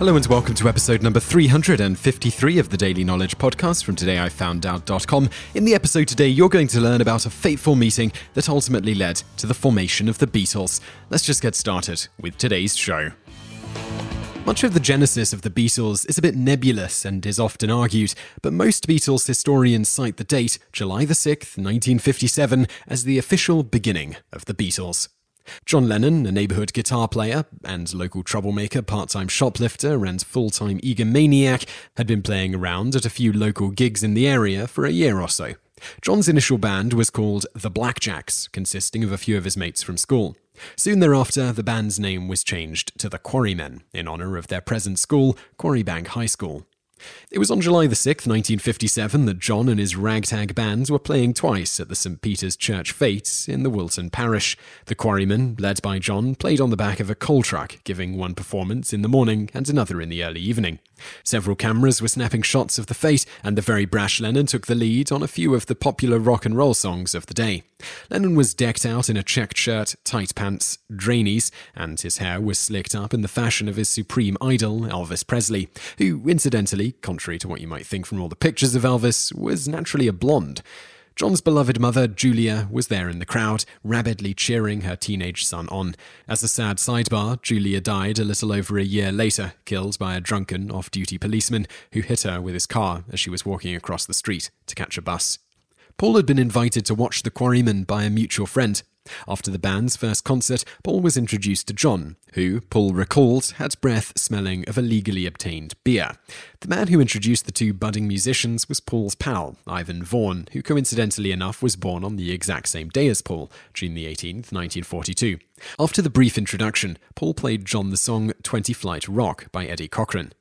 Hello and welcome to episode number 353 of the Daily Knowledge Podcast from todayifoundout.com. In the episode today, you're going to learn about a fateful meeting that ultimately led to the formation of the Beatles. Let's just get started with today's show. Much of the genesis of the Beatles is a bit nebulous and is often argued, but most Beatles historians cite the date, July the 6th, 1957, as the official beginning of the Beatles. John Lennon, a neighborhood guitar player and local troublemaker, part time shoplifter, and full time egomaniac, had been playing around at a few local gigs in the area for a year or so. John's initial band was called the Blackjacks, consisting of a few of his mates from school. Soon thereafter, the band's name was changed to the Quarrymen, in honour of their present school, Quarrybank High School. It was on July the 6th, 1957, that John and his ragtag bands were playing twice at the St. Peter's Church Fete in the Woolton Parish. The Quarrymen, led by John, played on the back of a coal truck, giving one performance in the morning and another in the early evening. Several cameras were snapping shots of the fete, and the very brash Lennon took the lead on a few of the popular rock and roll songs of the day. Lennon was decked out in a checked shirt, tight pants, drainies, and his hair was slicked up in the fashion of his supreme idol, Elvis Presley, who, incidentally, contrary to what you might think from all the pictures of Elvis, was naturally a blonde. John's beloved mother, Julia, was there in the crowd, rabidly cheering her teenage son on. As a sad sidebar, Julia died a little over a year later, killed by a drunken, off duty policeman who hit her with his car as she was walking across the street to catch a bus. Paul had been invited to watch The Quarrymen by a mutual friend, after the band's first concert, Paul was introduced to John, who, Paul recalled, had breath smelling of illegally obtained beer. The man who introduced the two budding musicians was Paul's pal, Ivan Vaughan, who coincidentally enough was born on the exact same day as Paul, June the 18th, 1942. After the brief introduction, Paul played John the song 20 Flight Rock by Eddie Cochran.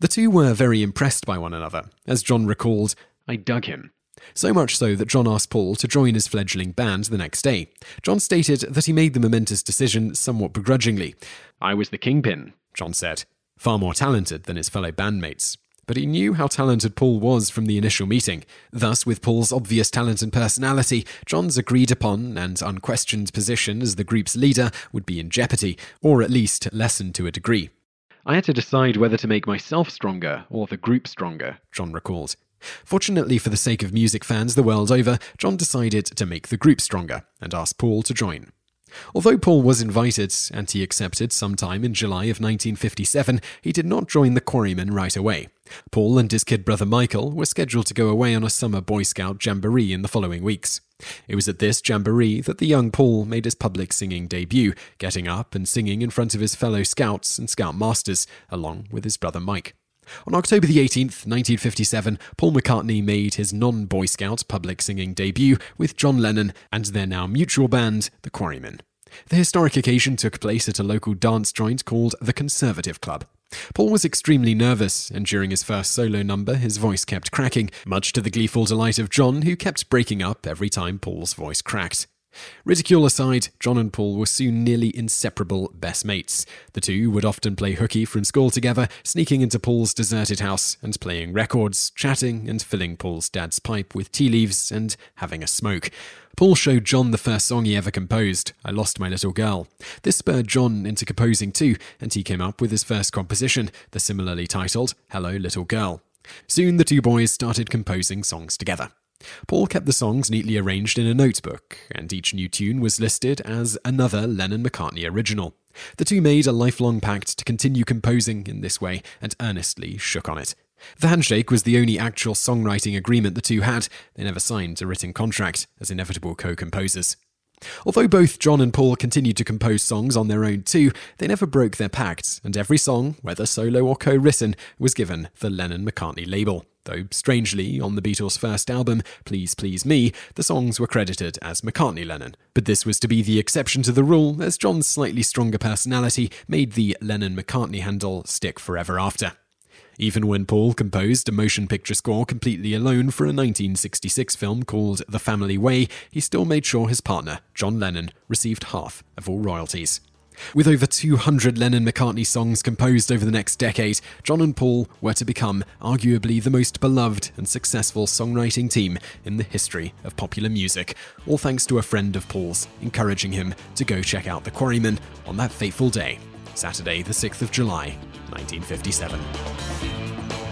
The two were very impressed by one another. As John recalled, I dug him. So much so that John asked Paul to join his fledgling band the next day. John stated that he made the momentous decision somewhat begrudgingly. I was the kingpin, John said, far more talented than his fellow bandmates. But he knew how talented Paul was from the initial meeting. Thus, with Paul's obvious talent and personality, John's agreed upon and unquestioned position as the group's leader would be in jeopardy, or at least lessened to a degree. I had to decide whether to make myself stronger or the group stronger, John recalled. Fortunately for the sake of music fans the world over, John decided to make the group stronger and asked Paul to join. Although Paul was invited, and he accepted sometime in July of 1957, he did not join the Quarrymen right away. Paul and his kid brother Michael were scheduled to go away on a summer Boy Scout jamboree in the following weeks. It was at this jamboree that the young Paul made his public singing debut, getting up and singing in front of his fellow scouts and scoutmasters, along with his brother Mike. On October the 18th, 1957, Paul McCartney made his non Boy Scout public singing debut with John Lennon and their now mutual band, the Quarrymen. The historic occasion took place at a local dance joint called the Conservative Club. Paul was extremely nervous, and during his first solo number, his voice kept cracking, much to the gleeful delight of John, who kept breaking up every time Paul's voice cracked. Ridicule aside, John and Paul were soon nearly inseparable best mates. The two would often play hooky from school together, sneaking into Paul's deserted house and playing records, chatting, and filling Paul's dad's pipe with tea leaves and having a smoke. Paul showed John the first song he ever composed, I Lost My Little Girl. This spurred John into composing too, and he came up with his first composition, the similarly titled Hello Little Girl. Soon the two boys started composing songs together. Paul kept the songs neatly arranged in a notebook, and each new tune was listed as another Lennon McCartney original. The two made a lifelong pact to continue composing in this way and earnestly shook on it. The handshake was the only actual songwriting agreement the two had. They never signed a written contract as inevitable co composers. Although both John and Paul continued to compose songs on their own too, they never broke their pact, and every song, whether solo or co written, was given the Lennon McCartney label. Though, strangely, on the Beatles' first album, Please Please Me, the songs were credited as McCartney Lennon. But this was to be the exception to the rule, as John's slightly stronger personality made the Lennon McCartney handle stick forever after. Even when Paul composed a motion picture score completely alone for a 1966 film called The Family Way, he still made sure his partner, John Lennon, received half of all royalties. With over 200 Lennon McCartney songs composed over the next decade, John and Paul were to become arguably the most beloved and successful songwriting team in the history of popular music, all thanks to a friend of Paul's encouraging him to go check out The Quarrymen on that fateful day, Saturday, the 6th of July, 1957.